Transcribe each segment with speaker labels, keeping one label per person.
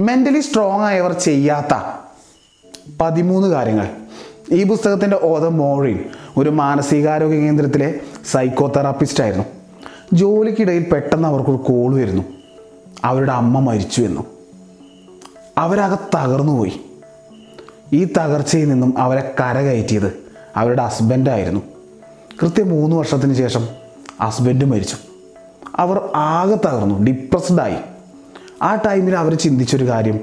Speaker 1: Mentally strong ആയവർ ചെയ്യാത്ത പതിമൂന്ന് കാര്യങ്ങൾ. ഈ പുസ്തകത്തിന്റെ ഓത മോറിൻ ഒരു മാനസികാരോഗ്യ കേന്ദ്രത്തിലെ സൈക്കോ തെറാപ്പിസ്റ്റ് ആയിരുന്നു. ജോലിക്കിടയിൽ പെട്ടെന്ന് അവർക്കൊരു കോൾ വരുന്നു. അവരുടെ അമ്മ മരിച്ചു എന്നു. അവരകെ തകർന്നു പോയി. ഈ തകർച്ചയിൽ നിന്നും അവരെ കരകയറ്റിയത് അവരുടെ ഹസ്ബൻഡായിരുന്നു കൃത്യം മൂന്ന് വർഷത്തിന് ശേഷം ഹസ്ബൻഡ് മരിച്ചു. അവർ ആകെ തകർന്നു ഡിപ്രസ്ഡായി ആ ടൈമിൽ അവർ ചിന്തിച്ചൊരു കാര്യം.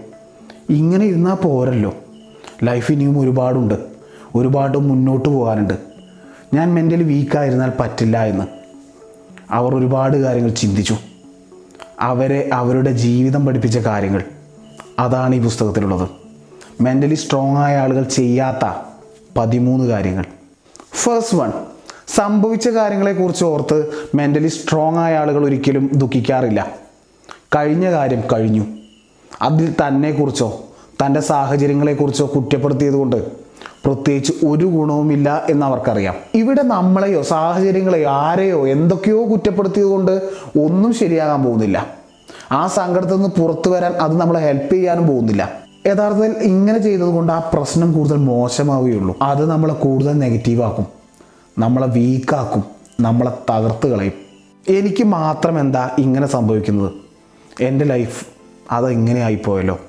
Speaker 1: ഇങ്ങനെ ഇരുന്നാൽ പോരല്ലോ. ലൈഫ് ഇനിയും ഒരുപാടുണ്ട്. ഒരുപാട് മുന്നോട്ട് പോകാനുണ്ട്. ഞാൻ മെന്റലി വീക്കായിരുന്നാൽ പറ്റില്ല എന്ന്. അവർ ഒരുപാട് കാര്യങ്ങൾ ചിന്തിച്ചു. അവരെ അവരുടെ ജീവിതം പഠിപ്പിച്ച കാര്യങ്ങൾ. അതാണ് ഈ പുസ്തകത്തിലുള്ളത്. മെന്റലി സ്ട്രോങ് ആയ ആളുകൾ ചെയ്യാത്ത പതിമൂന്ന് കാര്യങ്ങൾ. ഫസ്റ്റ് വൺ സംഭവിച്ച കാര്യങ്ങളെക്കുറിച്ച് ഓർത്ത് മെന്റലി സ്ട്രോങ് ആയ ആളുകൾ ഒരിക്കലും ദുഃഖിക്കാറില്ല. കഴിഞ്ഞ കാര്യം കഴിഞ്ഞു. അതിൽ തന്നെക്കുറിച്ചോ തന്റെ സാഹചര്യങ്ങളെക്കുറിച്ചോ കുറ്റപ്പെടുത്തിയത് കൊണ്ട് പ്രത്യേകിച്ച് ഒരു ഗുണവുമില്ല എന്ന് അവർക്കറിയാം ഇവിടെ നമ്മളെയോ സാഹചര്യങ്ങളെയോ ആരെയോ എന്തൊക്കെയോ കുറ്റപ്പെടുത്തിയത് കൊണ്ട് ഒന്നും ശരിയാകാൻ പോകുന്നില്ല. ആ സങ്കടത്തിൽ നിന്ന് പുറത്തു വരാൻ അത് നമ്മളെ ഹെൽപ്പ് ചെയ്യാനും പോകുന്നില്ല. യഥാർത്ഥത്തിൽ ഇങ്ങനെ ചെയ്തതുകൊണ്ട് ആ പ്രശ്നം കൂടുതൽ മോശമാവുകയുള്ളൂ. അത് നമ്മളെ കൂടുതൽ നെഗറ്റീവാക്കും നമ്മളെ വീക്കാക്കും നമ്മളെ തകർത്ത് കളയും. എനിക്ക് മാത്രം എന്താ ഇങ്ങനെ സംഭവിക്കുന്നത്? എന്റെ ലൈഫ് അതെങ്ങനെ ആയിപ്പോയല്ലോ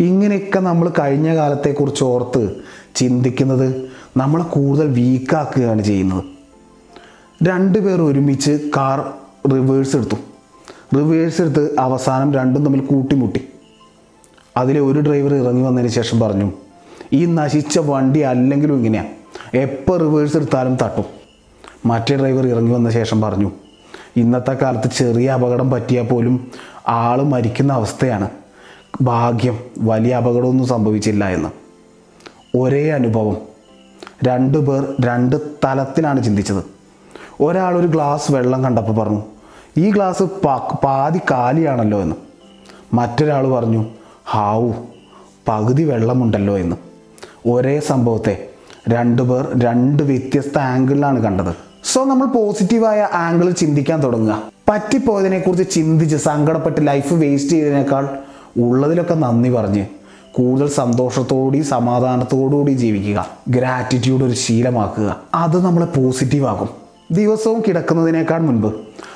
Speaker 1: ഇങ്ങനെയൊക്കെ നമ്മൾ കഴിഞ്ഞ കാലത്തെക്കുറിച്ച് ഓർത്ത് ചിന്തിക്കുന്നത് നമ്മളെ കൂടുതൽ വീക്കാക്കുകയാണ് ചെയ്യുന്നത്. രണ്ട് പേർ ഒരുമിച്ച് കാർ റിവേഴ്സ് എടുത്തു. റിവേഴ്സ് എടുത്ത് അവസാനം രണ്ടും തമ്മിൽ കൂട്ടിമുട്ടി. അതിലെ ഒരു ഡ്രൈവർ ഇറങ്ങി വന്നതിന് ശേഷം പറഞ്ഞു ഈ നശിച്ച വണ്ടി അല്ലെങ്കിലും ഇങ്ങനെയാണ് എപ്പോൾ റിവേഴ്സ് എടുത്താലും തട്ടും. മറ്റേ ഡ്രൈവർ ഇറങ്ങി വന്ന ശേഷം പറഞ്ഞു ഇന്നത്തെ കാലത്ത് ചെറിയ അപകടം പറ്റിയാൽ പോലും ആൾ മരിക്കുന്ന അവസ്ഥയാണ് ഭാഗ്യം വലിയ അപകടമൊന്നും സംഭവിച്ചില്ല എന്ന്. ഒരേ അനുഭവം. രണ്ടു പേർ രണ്ട് തലത്തിലാണ് ചിന്തിച്ചത്. ഒരാൾ ഒരു ഗ്ലാസ് വെള്ളം കണ്ടപ്പോൾ പറഞ്ഞു ഈ ഗ്ലാസ് പാതി കാലിയാണല്ലോ എന്ന്. മറ്റൊരാൾ പറഞ്ഞു ഹാവു പകുതി വെള്ളമുണ്ടല്ലോ എന്ന്. ഒരേ സംഭവത്തെ രണ്ടു പേർ രണ്ട് വ്യത്യസ്ത ആംഗിളിലാണ് കണ്ടത്. സോ നമ്മൾ പോസിറ്റീവായ ആംഗിളിൽ ചിന്തിക്കാൻ തുടങ്ങുക. പറ്റിപ്പോയതിനെക്കുറിച്ച് ചിന്തിച്ച് സങ്കടപ്പെട്ട് ലൈഫ് വേസ്റ്റ് ചെയ്തതിനേക്കാൾ ഉള്ളതിലൊക്കെ നന്ദി പറഞ്ഞ് കൂടുതൽ സന്തോഷത്തോടുകൂടി സമാധാനത്തോടുകൂടി ജീവിക്കുക. ഗ്രാറ്റിറ്റ്യൂഡ് ഒരു ശീലമാക്കുക. അത് നമ്മളെ പോസിറ്റീവ് ആകും ദിവസവും കിടക്കുന്നതിനേക്കാൾ മുൻപ്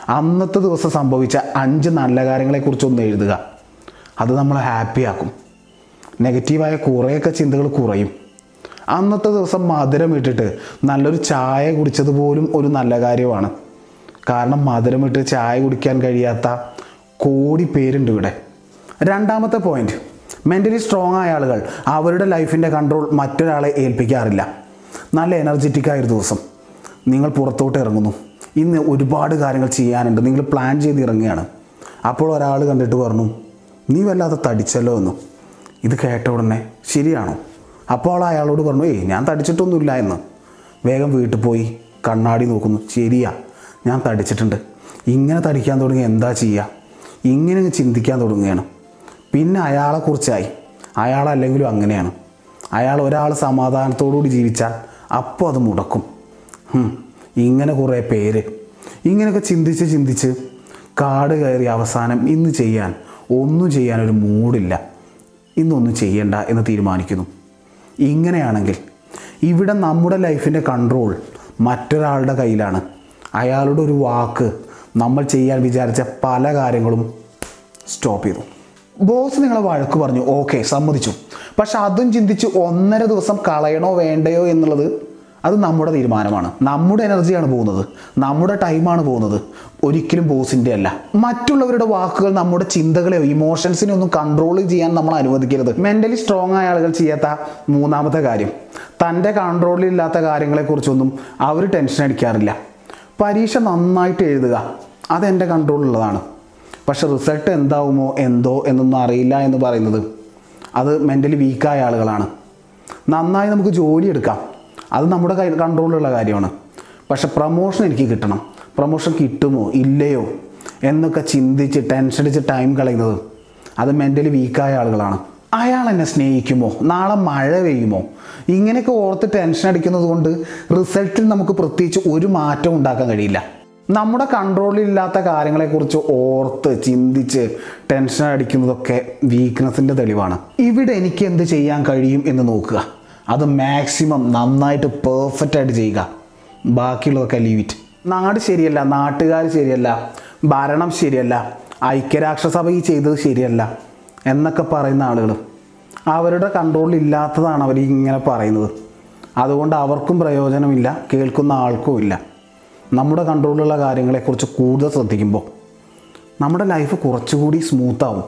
Speaker 1: അന്നത്തെ ദിവസം സംഭവിച്ച അഞ്ച് നല്ല കാര്യങ്ങളെക്കുറിച്ചൊന്ന് എഴുതുക. അത് നമ്മളെ ഹാപ്പിയാക്കും നെഗറ്റീവായ കുറേയൊക്കെ ചിന്തകൾ കുറയും. അന്നത്തെ ദിവസം മധുരം ഇട്ടിട്ട് നല്ലൊരു ചായ കുടിച്ചത് പോലും ഒരു നല്ല കാര്യമാണ്. കാരണം മധുരമിട്ട് ചായ കുടിക്കാൻ കഴിയാത്ത കോടി പേരുണ്ട് ഇവിടെ. രണ്ടാമത്തെ പോയിന്റ് മെന്റലി സ്ട്രോങ് ആയ ആളുകൾ അവരുടെ ലൈഫിന്റെ കൺട്രോൾ മറ്റൊരാളെ ഏൽപ്പിക്കാറില്ല. നല്ല എനർജറ്റിക് ഒരു ദിവസം. നിങ്ങൾ പുറത്തോട്ട് ഇറങ്ങുന്നു. ഇന്ന് ഒരുപാട് കാര്യങ്ങൾ ചെയ്യാനുണ്ട്. നിങ്ങൾ പ്ലാൻ ചെയ്ത് ഇറങ്ങുകയാണ്. അപ്പോൾ ഒരാൾ കണ്ടിട്ട് പറഞ്ഞു നീ വല്ലാതെ തടിച്ചല്ലോ എന്ന്. ഇത് കേട്ട ഉടനെ ശരിയാണോ? അപ്പോൾ അയാളോട് പറഞ്ഞു ഏയ് ഞാൻ തടിച്ചിട്ടൊന്നുമില്ല എന്ന്. വേഗം വീട്ടിൽ പോയി കണ്ണാടി നോക്കുന്നു. ശരിയാ. ഞാൻ തടിച്ചിട്ടുണ്ട്. ഇങ്ങനെ തടിക്കാൻ തുടങ്ങി എന്താ ചെയ്യുക ഇങ്ങനെ ചിന്തിക്കാൻ തുടങ്ങുകയാണ്. പിന്നെ അയാളെക്കുറിച്ചായി അയാളല്ലെങ്കിലും അങ്ങനെയാണ്. അയാൾ ഒരാൾ സമാധാനത്തോടുകൂടി ജീവിച്ചാൽ അപ്പോൾ അത് മുടക്കും. ഇങ്ങനെ കുറേ പേര്. ഇങ്ങനെയൊക്കെ ചിന്തിച്ച് ചിന്തിച്ച് കാട് കയറി അവസാനം ഇന്ന് ചെയ്യാൻ ഒന്നും ചെയ്യാൻ ഒരു മൂടില്ല. ഇന്നൊന്നും ചെയ്യണ്ട എന്ന് തീരുമാനിക്കുന്നു. ഇങ്ങനെയാണെങ്കിൽ ഇവിടെ നമ്മുടെ ലൈഫിന്റെ കൺട്രോൾ മറ്റൊരാളുടെ കയ്യിലാണ്. അയാളുടെ ഒരു വാക്ക് നമ്മൾ ചെയ്യാൻ വിചാരിച്ച പല കാര്യങ്ങളും സ്റ്റോപ്പ് ചെയ്തു. ബോസ് നിങ്ങളെ വഴക്ക് പറഞ്ഞു. ഓക്കെ സമ്മതിച്ചു. പക്ഷെ അതും ചിന്തിച്ച് ഒന്നര ദിവസം കളയണോ വേണ്ടയോ എന്നുള്ളത് അത് നമ്മുടെ തീരുമാനമാണ്. നമ്മുടെ എനർജിയാണ് പോകുന്നത്. നമ്മുടെ ടൈമാണ് പോകുന്നത്. ഒരിക്കലും ബോസിന്റെ അല്ല. മറ്റുള്ളവരുടെ വാക്കുകൾ നമ്മുടെ ചിന്തകളെയോ ഇമോഷൻസിനെ ഒന്നും കൺട്രോൾ ചെയ്യാൻ നമ്മൾ അനുവദിക്കരുത്. മെന്റലി സ്ട്രോങ് ആയ ആളുകൾ ചെയ്യാത്ത മൂന്നാമത്തെ കാര്യം തന്റെ കൺട്രോളിലില്ലാത്ത കാര്യങ്ങളെക്കുറിച്ചൊന്നും അവർ ടെൻഷൻ അടിക്കാറില്ല. പരീക്ഷ നന്നായിട്ട് എഴുതുക. അതെന്റെ കൺട്രോളിലുള്ളതാണ് പക്ഷെ റിസൾട്ട് എന്താവുമോ എന്തോ എന്നൊന്നും അറിയില്ല എന്ന് പറയുന്നത്. അത് മെന്റലി വീക്കായ ആളുകളാണ്. നന്നായി നമുക്ക് ജോലി എടുക്കാം. അത് നമ്മുടെ കൈ കൺട്രോളിലുള്ള കാര്യമാണ്. പക്ഷെ പ്രമോഷൻ എനിക്ക് കിട്ടണം. പ്രമോഷൻ കിട്ടുമോ? ഇല്ലയോ? എന്നൊക്കെ ചിന്തിച്ച് ടെൻഷൻ അടിച്ച് ടൈം കളയുന്നത്. അത് മെന്റലി വീക്കായ ആളുകളാണ്. അയാൾ എന്നെ സ്നേഹിക്കുമോ? നാളെ മഴ പെയ്യുമോ? ഇങ്ങനെയൊക്കെ ഓർത്ത് ടെൻഷൻ അടിക്കുന്നത് കൊണ്ട് റിസൾട്ടിൽ നമുക്ക് പ്രത്യേകിച്ച് ഒരു മാറ്റം ഉണ്ടാക്കാൻ കഴിയില്ല. നമ്മുടെ കൺട്രോളിലില്ലാത്ത കാര്യങ്ങളെക്കുറിച്ച് ഓർത്ത് ചിന്തിച്ച് ടെൻഷൻ അടിക്കുന്നതൊക്കെ വീക്ക്നെസ്സിന്റെ തെളിവാണ്. ഇവിടെ എനിക്ക് എന്ത് ചെയ്യാൻ കഴിയും എന്ന് നോക്കുക. അത് മാക്സിമം നന്നായിട്ട് പെർഫെക്റ്റ് ആയിട്ട് ചെയ്യുക. ബാക്കിയുള്ളതൊക്കെ ലീവ് ഇറ്റ് നാട് ശരിയല്ല നാട്ടുകാർ ശരിയല്ല ഭരണം ശരിയല്ല ഐക്യരാഷ്ട്രസഭ ഈ ചെയ്തത് ശരിയല്ല. എന്നൊക്കെ പറയുന്ന ആളുകൾ. അവരുടെ കൺട്രോളിൽ ഇല്ലാത്തതാണ് അവർ ഇങ്ങനെ പറയുന്നത്. അതുകൊണ്ട് അവർക്കും പ്രയോജനമില്ല കേൾക്കുന്ന ആൾക്കും ഇല്ല. നമ്മുടെ കൺട്രോളിലുള്ള കാര്യങ്ങളെക്കുറിച്ച് കൂടുതൽ ശ്രദ്ധിക്കുമ്പോൾ നമ്മുടെ ലൈഫ് കുറച്ചുകൂടി സ്മൂത്താവും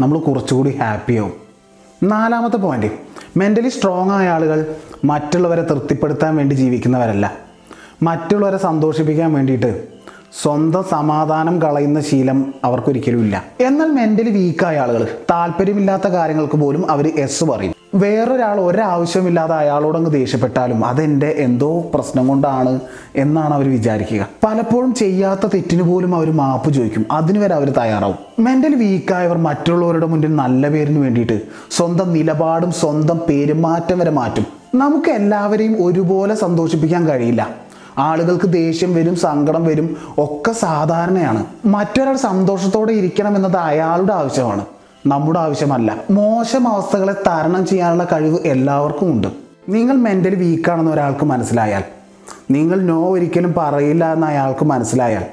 Speaker 1: നമ്മൾ കുറച്ചുകൂടി ഹാപ്പിയാവും നാലാമത്തെ പോയിന്റ് മെന്റലി സ്ട്രോങ് ആയ ആളുകൾ മറ്റുള്ളവരെ തൃപ്തിപ്പെടുത്താൻ വേണ്ടി ജീവിക്കുന്നവരല്ല. മറ്റുള്ളവരെ സന്തോഷിപ്പിക്കാൻ വേണ്ടിയിട്ട് സ്വന്തം സമാധാനം കളയുന്ന ശീലം അവർക്കൊരിക്കലും ഇല്ല എന്നാൽ മെന്റലി വീക്കായ ആളുകൾ താല്പര്യമില്ലാത്ത കാര്യങ്ങൾക്ക് പോലും അവർ എസ് പറയും. വേറൊരാൾ ഒരാവശ്യമില്ലാതെ അയാളോടങ്ങ് ദേഷ്യപ്പെട്ടാലും അതെന്റെ എന്തോ പ്രശ്നം കൊണ്ടാണ് എന്നാണ് അവർ വിചാരിക്കുക. പലപ്പോഴും ചെയ്യാത്ത തെറ്റിന് പോലും അവർ മാപ്പ് ചോദിക്കും. അതിന് വരെ അവർ തയ്യാറാവും. മെന്റലി വീക്കായവർ മറ്റുള്ളവരുടെ മുന്നിൽ നല്ല പേരിന് വേണ്ടിയിട്ട് സ്വന്തം നിലപാടും സ്വന്തം പെരുമാറ്റം വരെ മാറ്റും. നമുക്ക് എല്ലാവരെയും ഒരുപോലെ സന്തോഷിപ്പിക്കാൻ കഴിയില്ല. ആളുകൾക്ക് ദേഷ്യം വരും സങ്കടം വരും ഒക്കെ സാധാരണയാണ്. മറ്റൊരാൾ സന്തോഷത്തോടെ ഇരിക്കണം എന്നത് അയാളുടെ ആവശ്യമാണ്. നമ്മുടെ ആവശ്യമല്ല. മോശം അവസ്ഥകളെ തരണം ചെയ്യാനുള്ള കഴിവ് എല്ലാവർക്കും ഉണ്ട്. നിങ്ങൾ മെന്റലി വീക്കാണെന്ന് ഒരാൾക്ക് മനസ്സിലായാൽ നിങ്ങൾ നോ ഒരിക്കലും പറയില്ല എന്ന് അയാൾക്ക് മനസ്സിലായാൽ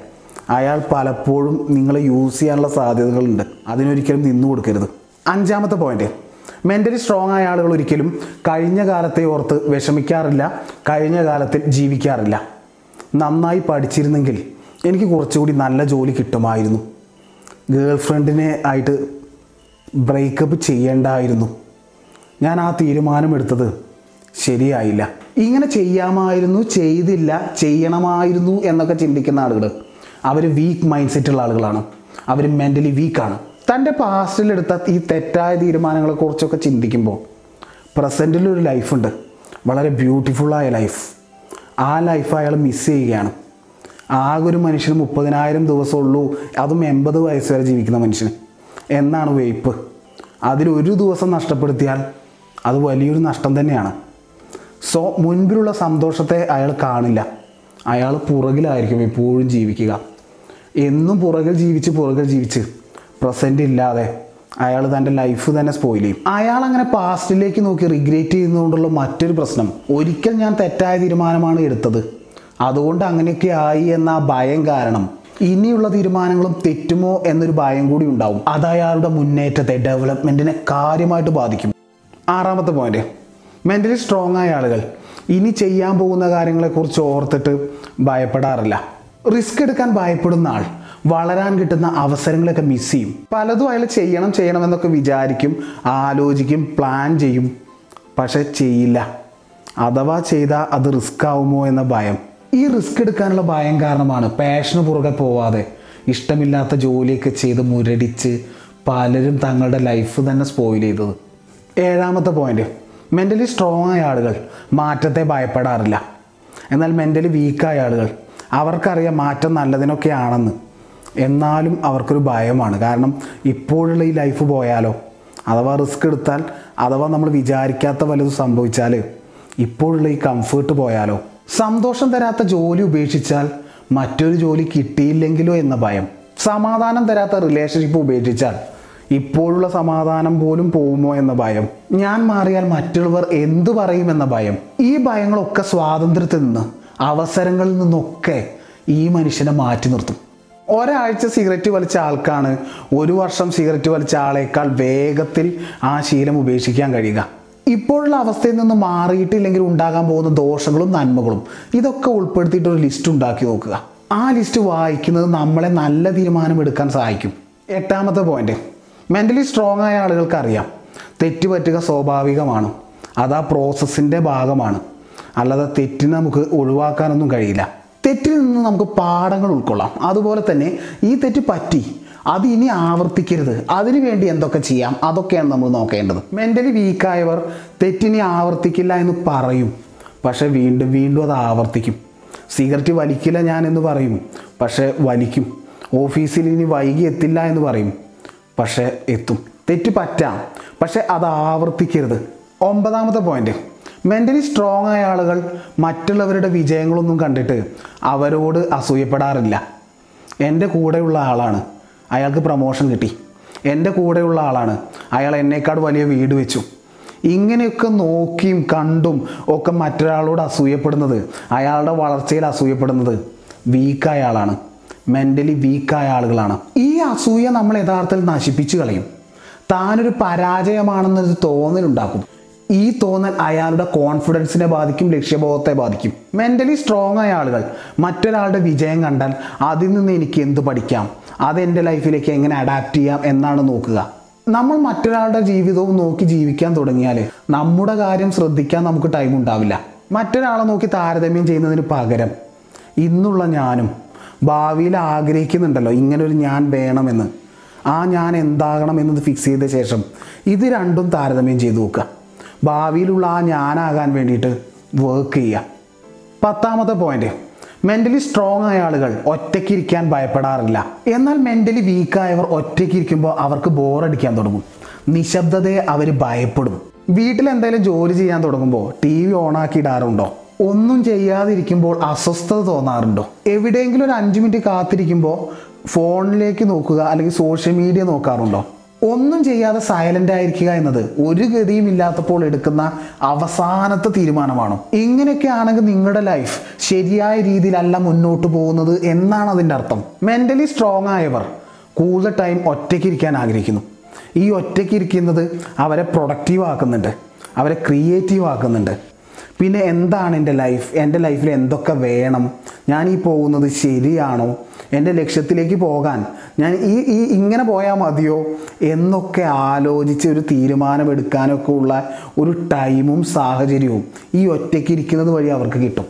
Speaker 1: അയാൾ പലപ്പോഴും നിങ്ങളെ യൂസ് ചെയ്യാനുള്ള സാധ്യതകളുണ്ട്. അതിനൊരിക്കലും നിന്നു കൊടുക്കരുത്. അഞ്ചാമത്തെ പോയിന്റ് മെന്റലി സ്ട്രോങ് ആയ ആളുകൾ ഒരിക്കലും കഴിഞ്ഞ കാലത്തെ ഓർത്ത് വിഷമിക്കാറില്ല കഴിഞ്ഞ കാലത്തിൽ ജീവിക്കാറില്ല. നന്നായി പഠിച്ചിരുന്നെങ്കിൽ എനിക്ക് കുറച്ചുകൂടി നല്ല ജോലി കിട്ടുമായിരുന്നു. ഗേൾ ഫ്രണ്ടിനെ ആയിട്ട് ബ്രേക്കപ്പ് ചെയ്യേണ്ടായിരുന്നു. ഞാൻ ആ തീരുമാനമെടുത്തത് ശരിയായില്ല. ഇങ്ങനെ ചെയ്യാമായിരുന്നു ചെയ്തില്ല ചെയ്യണമായിരുന്നു എന്നൊക്കെ ചിന്തിക്കുന്ന ആളുകൾ അവർ വീക്ക് മൈൻഡ് സെറ്റുള്ള ആളുകളാണ്. അവർ മെന്റലി വീക്കാണ് തന്റെ പാസ്റ്റിലെടുത്ത ഈ തെറ്റായ തീരുമാനങ്ങളെക്കുറിച്ചൊക്കെ ചിന്തിക്കുമ്പോൾ പ്രസന്റിൽ ഒരു ലൈഫുണ്ട് വളരെ ബ്യൂട്ടിഫുള്ളായ ലൈഫ് ആ ലൈഫ് അയാൾ മിസ് ചെയ്യുകയാണ്. ആകെ ഒരു മനുഷ്യന് മുപ്പതിനായിരം ദിവസമുള്ളൂ അതും എൺപത് വയസ്സ് വരെ ജീവിക്കുന്ന മനുഷ്യന്. എന്നാണ് വെയ്പ്പ് അതിലൊരു ദിവസം നഷ്ടപ്പെടുത്തിയാൽ അത് വലിയൊരു നഷ്ടം തന്നെയാണ്. സോ മുൻപിലുള്ള സന്തോഷത്തെ അയാൾ കാണില്ല. അയാൾ പുറകിലായിരിക്കും എപ്പോഴും ജീവിക്കുക. എന്നും പുറകിൽ ജീവിച്ച് പുറകിൽ ജീവിച്ച് പ്രസന്റ് ഇല്ലാതെ അയാൾ തന്റെ ലൈഫ് തന്നെ സ്പോയിൽ ചെയ്യും. അയാൾ അങ്ങനെ പാസ്റ്റിലേക്ക് നോക്കി റിഗ്രേറ്റ് ചെയ്യുന്നതുകൊണ്ടുള്ള മറ്റൊരു പ്രശ്നം ഒരിക്കൽ ഞാൻ തെറ്റായ തീരുമാനമാണ് എടുത്തത്. അതുകൊണ്ട് അങ്ങനെയൊക്കെ ആയി എന്ന ഭയം കാരണം ഇനിയുള്ള തീരുമാനങ്ങളും തെറ്റുമോ എന്നൊരു ഭയം കൂടി ഉണ്ടാവും. അത് അയാളുടെ മുന്നേറ്റത്തെ ഡെവലപ്മെന്റിനെ കാര്യമായിട്ട് ബാധിക്കും. ആറാമത്തെ പോയിന്റ് മെന്റലി സ്ട്രോങ് ആയ ആളുകൾ ഇനി ചെയ്യാൻ പോകുന്ന കാര്യങ്ങളെക്കുറിച്ച് ഓർത്തിട്ട് ഭയപ്പെടാറില്ല. റിസ്ക് എടുക്കാൻ ഭയപ്പെടുന്ന ആൾ വളരാൻ കിട്ടുന്ന അവസരങ്ങളൊക്കെ മിസ് ചെയ്യും. പലതും അയാൾ ചെയ്യണം ചെയ്യണം എന്നൊക്കെ വിചാരിക്കും ആലോചിക്കും പ്ലാൻ ചെയ്യും. പക്ഷെ ചെയ്യില്ല. അഥവാ ചെയ്താൽ അത് റിസ്ക് ആവുമോ എന്ന ഭയം. ഈ റിസ്ക് എടുക്കാനുള്ള ഭയം കാരണമാണ് പാഷന് പുറകെ പോവാതെ ഇഷ്ടമില്ലാത്ത ജോലിയൊക്കെ ചെയ്ത് മുരടിച്ച് പലരും തങ്ങളുടെ ലൈഫ് തന്നെ സ്പോയിൽ ചെയ്തത്. ഏഴാമത്തെ പോയിന്റ് മെന്റലി സ്ട്രോങ് ആയ ആളുകൾ മാറ്റത്തെ ഭയപ്പെടാറില്ല. എന്നാൽ മെന്റലി വീക്കായ ആളുകൾ അവർക്കറിയാം മാറ്റം നല്ലതിനൊക്കെ ആണെന്ന് എന്നാലും അവർക്കൊരു ഭയമാണ്. കാരണം ഇപ്പോഴുള്ള ഈ ലൈഫ് പോയാലോ അഥവാ റിസ്ക് എടുത്താൽ അഥവാ നമ്മൾ വിചാരിക്കാത്ത വല്ലതും സംഭവിച്ചാൽ ഇപ്പോഴുള്ള ഈ കംഫേർട്ട് പോയാലോ സന്തോഷം തരാത്ത ജോലി ഉപേക്ഷിച്ചാൽ മറ്റൊരു ജോലി കിട്ടിയില്ലെങ്കിലോ എന്ന ഭയം. സമാധാനം തരാത്ത റിലേഷൻഷിപ്പ് ഉപേക്ഷിച്ചാൽ ഇപ്പോഴുള്ള സമാധാനം പോലും പോകുമോ എന്ന ഭയം. ഞാൻ മാറിയാൽ മറ്റുള്ളവർ എന്തു പറയുമെന്ന ഭയം. ഈ ഭയങ്ങളൊക്കെ സ്വാതന്ത്ര്യത്തിൽ നിന്ന് അവസരങ്ങളിൽ നിന്നൊക്കെ ഈ മനുഷ്യനെ മാറ്റി നിർത്തും. ഒരാഴ്ച സിഗരറ്റ് വലിച്ച ആൾക്കാണ് ഒരു വർഷം സിഗരറ്റ് വലിച്ച ആളേക്കാൾ വേഗത്തിൽ ആ ശീലം ഉപേക്ഷിക്കാൻ കഴിയുക. ഇപ്പോഴുള്ള അവസ്ഥയിൽ നിന്ന് മാറിയിട്ടില്ലെങ്കിൽ ഉണ്ടാകാൻ പോകുന്ന ദോഷങ്ങളും നന്മകളും ഇതൊക്കെ ഉൾപ്പെടുത്തിയിട്ട് ഒരു ലിസ്റ്റ് ഉണ്ടാക്കി നോക്കുക. ആ ലിസ്റ്റ് വായിക്കുന്നത് നമ്മളെ നല്ല തീരുമാനം എടുക്കാൻ സഹായിക്കും. എട്ടാമത്തെ പോയിന്റ് മെന്റലി സ്ട്രോങ് ആയ ആളുകൾക്ക് അറിയാം. തെറ്റുപറ്റുക സ്വാഭാവികമാണ്. അത് ആ പ്രോസസ്സിന്റെ ഭാഗമാണ്. അല്ലാതെ തെറ്റിന് നമുക്ക് ഒഴിവാക്കാനൊന്നും കഴിയില്ല. തെറ്റിൽ നിന്ന് നമുക്ക് പാഠങ്ങൾ ഉൾക്കൊള്ളാം. അതുപോലെ തന്നെ ഈ തെറ്റ് പറ്റി അത് ഇനി ആവർത്തിക്കരുത്. അതിനു വേണ്ടി എന്തൊക്കെ ചെയ്യാം? അതൊക്കെയാണ് നമ്മൾ നോക്കേണ്ടത്. മെന്റലി വീക്കായവർ തെറ്റിനി ആവർത്തിക്കില്ല എന്ന് പറയും. പക്ഷേ വീണ്ടും വീണ്ടും അത് ആവർത്തിക്കും. സിഗരറ്റ് വലിക്കില്ല ഞാൻ എന്ന് പറയും. പക്ഷേ വലിക്കും. ഓഫീസിൽ ഇനി വൈകി എത്തില്ല എന്ന് പറയും. പക്ഷേ എത്തും. തെറ്റ് പറ്റാം. പക്ഷേ അത് ആവർത്തിക്കരുത്. ഒമ്പതാമത്തെ പോയിന്റ് മെന്റലി സ്ട്രോങ് ആയ ആളുകൾ മറ്റുള്ളവരുടെ വിജയങ്ങളൊന്നും കണ്ടിട്ട് അവരോട് അസൂയപ്പെടാറില്ല. എന്റെ കൂടെയുള്ള ആളാണ്. അയാൾക്ക് പ്രൊമോഷൻ കിട്ടി. എന്റെ കൂടെയുള്ള ആളാണ്. അയാൾ എന്നേക്കാൾ വലിയ വീട് വെച്ചു. ഇങ്ങനെയൊക്കെ നോക്കിയും കണ്ടും ഒക്കെ മറ്റൊരാളോട് അസൂയപ്പെടുന്നത് അയാളുടെ വളർച്ചയിൽ അസൂയപ്പെടുന്നത് വീക്കായ ആളാണ്. മെന്റലി വീക്കായ ആളുകളാണ്. ഈ അസൂയ നമ്മൾ യഥാർത്ഥത്തിൽ നശിപ്പിച്ചു കളയും. താനൊരു പരാജയമാണെന്നൊരു തോന്നലുണ്ടാക്കും. ഈ തോന്നൽ അയാളുടെ കോൺഫിഡൻസിനെ ബാധിക്കും ലക്ഷ്യബോധത്തെ ബാധിക്കും. മെന്റലി സ്ട്രോങ് ആയ ആളുകൾ മറ്റൊരാളുടെ വിജയം കണ്ടാൽ അതിൽ നിന്ന് എനിക്ക് എന്ത് പഠിക്കാം? അത് എന്റെ ലൈഫിലേക്ക് എങ്ങനെ അഡാപ്റ്റ് ചെയ്യാം എന്നാണ് നോക്കുക. നമ്മൾ മറ്റൊരാളുടെ ജീവിതവും നോക്കി ജീവിക്കാൻ തുടങ്ങിയാൽ നമ്മുടെ കാര്യം ശ്രദ്ധിക്കാൻ നമുക്ക് ടൈം ഉണ്ടാവില്ല. മറ്റൊരാളെ നോക്കി താരതമ്യം ചെയ്യുന്നതിന് പകരം ഇന്നുള്ള ഞാനും ഭാവിയിൽ ആഗ്രഹിക്കുന്നുണ്ടല്ലോ ഇങ്ങനൊരു ഞാൻ വേണമെന്ന്. ആ ഞാൻ എന്താകണം എന്നത് ഫിക്സ് ചെയ്ത ശേഷം ഇത് രണ്ടും താരതമ്യം ചെയ്ത് നോക്കുക. ഭാവിയിലുള്ള ആ ഞാനാകാൻ വേണ്ടിയിട്ട് വർക്ക് ചെയ്യുക. പത്താമത്തെ പോയിന്റ് മെന്റലി സ്ട്രോങ് ആയ ആളുകൾ ഒറ്റയ്ക്ക് ഇരിക്കാൻ ഭയപ്പെടാറില്ല. എന്നാൽ മെന്റലി വീക്കായവർ ഒറ്റയ്ക്ക് ഇരിക്കുമ്പോൾ അവർക്ക് ബോറടിക്കാൻ തുടങ്ങും. നിശബ്ദതയെ അവർ ഭയപ്പെടും. വീട്ടിൽ എന്തെങ്കിലും ജോലി ചെയ്യാൻ തുടങ്ങുമ്പോൾ ടി വി ഓണാക്കി ഇടാറുണ്ടോ? ഒന്നും ചെയ്യാതിരിക്കുമ്പോൾ അസ്വസ്ഥത തോന്നാറുണ്ടോ? എവിടെയെങ്കിലും ഒരു അഞ്ച് മിനിറ്റ് കാത്തിരിക്കുമ്പോൾ ഫോണിലേക്ക് നോക്കുക അല്ലെങ്കിൽ സോഷ്യൽ മീഡിയ നോക്കാറുണ്ടോ? ഒന്നും ചെയ്യാതെ സൈലന്റ് ആയിരിക്കുക എന്നത് ഒരു ഗതിയും ഇല്ലാത്തപ്പോൾ എടുക്കുന്ന അവസാനത്തെ തീരുമാനമാണ്. ഇങ്ങനെയൊക്കെ ആണെങ്കിൽ നിങ്ങളുടെ ലൈഫ് ശരിയായ രീതിയിലല്ല മുന്നോട്ട് പോകുന്നത് എന്നാണ് അതിന്റെ അർത്ഥം. മെന്റലി സ്ട്രോങ് ആയവർ കൂടുതൽ ടൈം ഒറ്റയ്ക്കിരിക്കാൻ ആഗ്രഹിക്കുന്നു. ഈ ഒറ്റയ്ക്കിരിക്കുന്നത് അവരെ പ്രൊഡക്റ്റീവ് ആക്കുന്നുണ്ട്. അവരെ ക്രിയേറ്റീവ് ആക്കുന്നുണ്ട്. പിന്നെ എന്താണ് എന്റെ ലൈഫ് എന്റെ ലൈഫിൽ എന്തൊക്കെ വേണം? ഞാൻ ഈ പോകുന്നത് ശരിയാണോ? എന്റെ ലക്ഷ്യത്തിലേക്ക് പോകാൻ. ഞാൻ ഈ ഈ ഇങ്ങനെ പോയാൽ മതിയോ? എന്നൊക്കെ ആലോചിച്ച് ഒരു തീരുമാനമെടുക്കാനൊക്കെ ഉള്ള ഒരു ടൈമും സാഹചര്യവും ഈ ഒറ്റയ്ക്ക് ഇരിക്കുന്നത് വഴി അവർക്ക് കിട്ടും.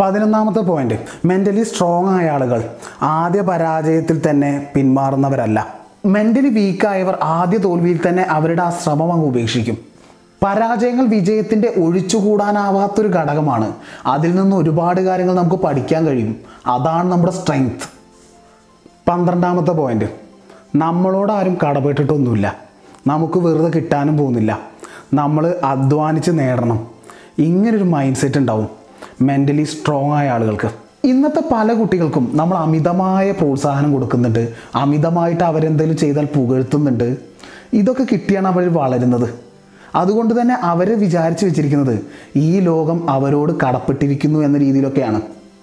Speaker 1: പതിനൊന്നാമത്തെ പോയിന്റ് മെന്റലി സ്ട്രോങ് ആയ ആളുകൾ ആദ്യ പരാജയത്തിൽ തന്നെ പിന്മാറുന്നവരല്ല. മെന്റലി വീക്കായവർ ആദ്യ തോൽവിയിൽ തന്നെ അവരുടെ ആ ശ്രമം അങ്ങ് ഉപേക്ഷിക്കും. പരാജയങ്ങൾ വിജയത്തിന്റെ ഒഴിച്ചുകൂടാനാവാത്തൊരു ഘടകമാണ്. അതിൽ നിന്ന് ഒരുപാട് കാര്യങ്ങൾ നമുക്ക് പഠിക്കാൻ കഴിയും. അതാണ് നമ്മുടെ സ്ട്രെങ്ത് പന്ത്രണ്ടാമത്തെ പോയിന്റ് നമ്മളോട് ആരും കടപ്പെട്ടിട്ടൊന്നുമില്ല നമുക്ക് വെറുതെ കിട്ടാനും പോകുന്നില്ല. നമ്മൾ അധ്വാനിച്ച് നേടണം. ഇങ്ങനൊരു മൈൻഡ് സെറ്റ് ഉണ്ടാവും മെന്റലി സ്ട്രോങ് ആയ ആളുകൾക്ക്. ഇന്നത്തെ പല കുട്ടികൾക്കും നമ്മൾ അമിതമായ പ്രോത്സാഹനം കൊടുക്കുന്നുണ്ട്. അമിതമായിട്ട് അവരെന്തെങ്കിലും ചെയ്താൽ പുകഴ്ത്തുന്നുണ്ട്. ഇതൊക്കെ കിട്ടിയാണ് അവർ വളരുന്നത്. അതുകൊണ്ട് തന്നെ അവർ വിചാരിച്ചു വെച്ചിരിക്കുന്നത് ഈ ലോകം അവരോട് കടപ്പെട്ടിരിക്കുന്നു എന്ന രീതിയിലൊക്കെയാണ്.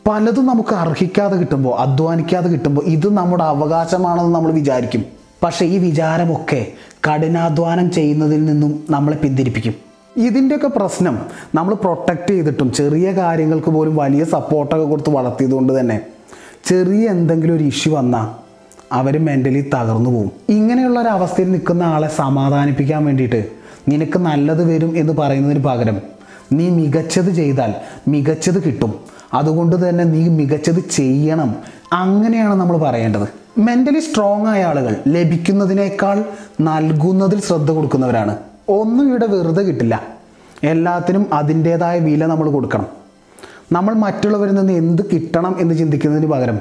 Speaker 1: പലതും നമുക്ക് അർഹിക്കാതെ കിട്ടുമ്പോൾ അധ്വാനിക്കാതെ കിട്ടുമ്പോൾ ഇത് നമ്മുടെ അവകാശമാണെന്ന് നമ്മൾ വിചാരിക്കും. പക്ഷേ ഈ വിചാരമൊക്കെ കഠിനാധ്വാനം ചെയ്യുന്നതിൽ നിന്നും നമ്മളെ പിന്തിരിപ്പിക്കും. ഇതിന്റെയൊക്കെ പ്രശ്നം നമ്മൾ പ്രൊട്ടക്റ്റ് ചെയ്തിട്ടും ചെറിയ കാര്യങ്ങൾക്ക് പോലും വലിയ സപ്പോർട്ടൊക്കെ കൊടുത്ത് വളർത്തിയതുകൊണ്ട് തന്നെ ചെറിയ എന്തെങ്കിലും ഒരു ഇഷ്യൂ വന്നാൽ അവർ മെന്റലി തകർന്നു പോകും ഇങ്ങനെയുള്ള ഒരു അവസ്ഥയിൽ നിൽക്കുന്ന ആളെ സമാധാനിപ്പിക്കാൻ വേണ്ടിയിട്ട് നിനക്ക് നല്ലത് വരും എന്ന് പറയുന്നതിന് പകരം നീ മികച്ചത് ചെയ്താൽ മികച്ചത് കിട്ടും. അതുകൊണ്ട് തന്നെ നീ മികച്ചത് ചെയ്യണം. അങ്ങനെയാണ് നമ്മൾ പറയേണ്ടത്. മെന്റലി സ്ട്രോങ് ആയ ആളുകൾ ലഭിക്കുന്നതിനേക്കാൾ നൽകുന്നതിൽ ശ്രദ്ധ കൊടുക്കുന്നവരാണ്. ഒന്നും ഇവിടെ വെറുതെ കിട്ടില്ല. എല്ലാത്തിനും അതിന്റേതായ വില നമ്മൾ കൊടുക്കണം. നമ്മൾ മറ്റുള്ളവരിൽ നിന്ന് എന്ത് കിട്ടണം എന്ന് ചിന്തിക്കുന്നതിന് പകരം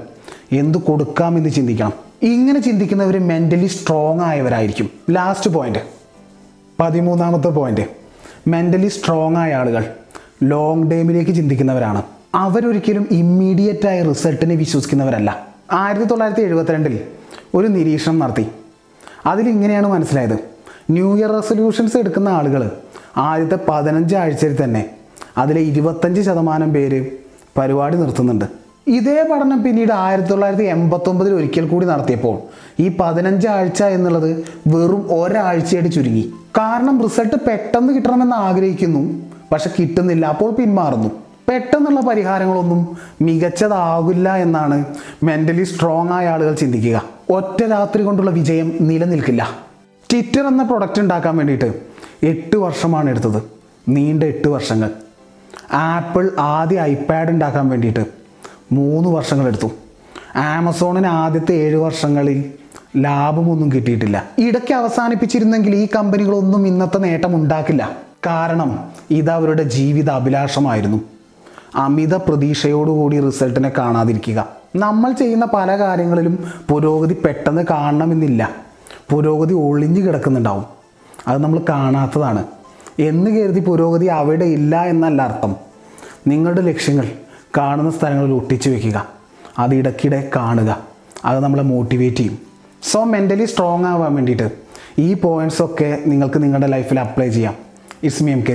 Speaker 1: എന്ത് കൊടുക്കാം എന്ന് ചിന്തിക്കണം. ഇങ്ങനെ ചിന്തിക്കുന്നവർ മെന്റലി സ്ട്രോങ് ആയവരായിരിക്കും. ലാസ്റ്റ് പോയിന്റ് പതിമൂന്നാമത്തെ പോയിന്റ് മെന്റലി സ്ട്രോങ് ആയ ആളുകൾ ലോങ് ടൈമിലേക്ക് ചിന്തിക്കുന്നവരാണ്. അവരൊരിക്കലും ഇമ്മീഡിയറ്റ് ആയ റിസൾട്ടിനെ വിശ്വസിക്കുന്നവരല്ല. ആയിരത്തി തൊള്ളായിരത്തി എഴുപത്തിരണ്ടിൽ ഒരു നിരീക്ഷണം നടത്തി. അതിലിങ്ങനെയാണ് മനസ്സിലായത്. ന്യൂ ഇയർ റെസൊല്യൂഷൻസ് എടുക്കുന്ന ആളുകൾ ആദ്യത്തെ പതിനഞ്ച് ആഴ്ചയിൽ തന്നെ അതിലെ ഇരുപത്തഞ്ച് ശതമാനം പേര് പരിപാടി നിർത്തുന്നുണ്ട്. ഇതേ പഠനം പിന്നീട് ആയിരത്തി തൊള്ളായിരത്തി എൺപത്തൊമ്പതിൽ ഒരിക്കൽ കൂടി നടത്തിയപ്പോൾ ഈ പതിനഞ്ച് ആഴ്ച എന്നുള്ളത് വെറും ഒരാഴ്ചയായിട്ട് ചുരുങ്ങി. കാരണം റിസൾട്ട് പെട്ടെന്ന് കിട്ടണമെന്ന് ആഗ്രഹിക്കുന്നു. പക്ഷെ കിട്ടുന്നില്ല. അപ്പോൾ പിന്മാറുന്നു. പെട്ടെന്നുള്ള പരിഹാരങ്ങളൊന്നും മികച്ചതാകില്ല എന്നാണ് മെന്റലി സ്ട്രോങ് ആയ ആളുകൾ ചിന്തിക്കുക. ഒറ്റ രാത്രി കൊണ്ടുള്ള വിജയം നിലനിൽക്കില്ല. ട്വിറ്റർ എന്ന പ്രൊഡക്റ്റ് ഉണ്ടാക്കാൻ വേണ്ടിയിട്ട് എട്ട് വർഷമാണ് എടുത്തത്. നീണ്ട എട്ട് വർഷങ്ങൾ. ആപ്പിൾ ആദ്യ ഐപാഡ് ഉണ്ടാക്കാൻ വേണ്ടിയിട്ട് മൂന്ന് വർഷങ്ങളെടുത്തു ആമസോണിന് ആദ്യത്തെ ഏഴ് വർഷങ്ങളിൽ ലാഭമൊന്നും കിട്ടിയിട്ടില്ല. ഇടയ്ക്ക് അവസാനിപ്പിച്ചിരുന്നെങ്കിൽ ഈ കമ്പനികളൊന്നും ഇന്നത്തെ നേട്ടം ഉണ്ടാക്കില്ല. കാരണം ഇതവരുടെ ജീവിത അഭിലാഷമായിരുന്നു അമിത പ്രതീക്ഷയോടുകൂടി റിസൾട്ടിനെ കാണാതിരിക്കുക. നമ്മൾ ചെയ്യുന്ന പല കാര്യങ്ങളിലും പുരോഗതി പെട്ടെന്ന് കാണണമെന്നില്ല. പുരോഗതി ഒളിഞ്ഞു കിടക്കുന്നുണ്ടാവും. അത് നമ്മൾ കാണാത്തതാണ്. എന്ന് കരുതി പുരോഗതി അവിടെ ഇല്ല എന്നല്ല അർത്ഥം. നിങ്ങളുടെ ലക്ഷ്യങ്ങൾ കാണുന്ന സ്ഥലങ്ങളിൽ ഒട്ടിച്ചു വയ്ക്കുക അത് ഇടയ്ക്കിടെ കാണുക. അത് നമ്മളെ മോട്ടിവേറ്റ് ചെയ്യും. സോ മെന്റലി സ്ട്രോങ് ആവാൻ വേണ്ടിയിട്ട് ഈ പോയിന്റ്സ് ഒക്കെ നിങ്ങൾക്ക് നിങ്ങളുടെ ലൈഫിൽ അപ്ലൈ ചെയ്യാം. It's me M K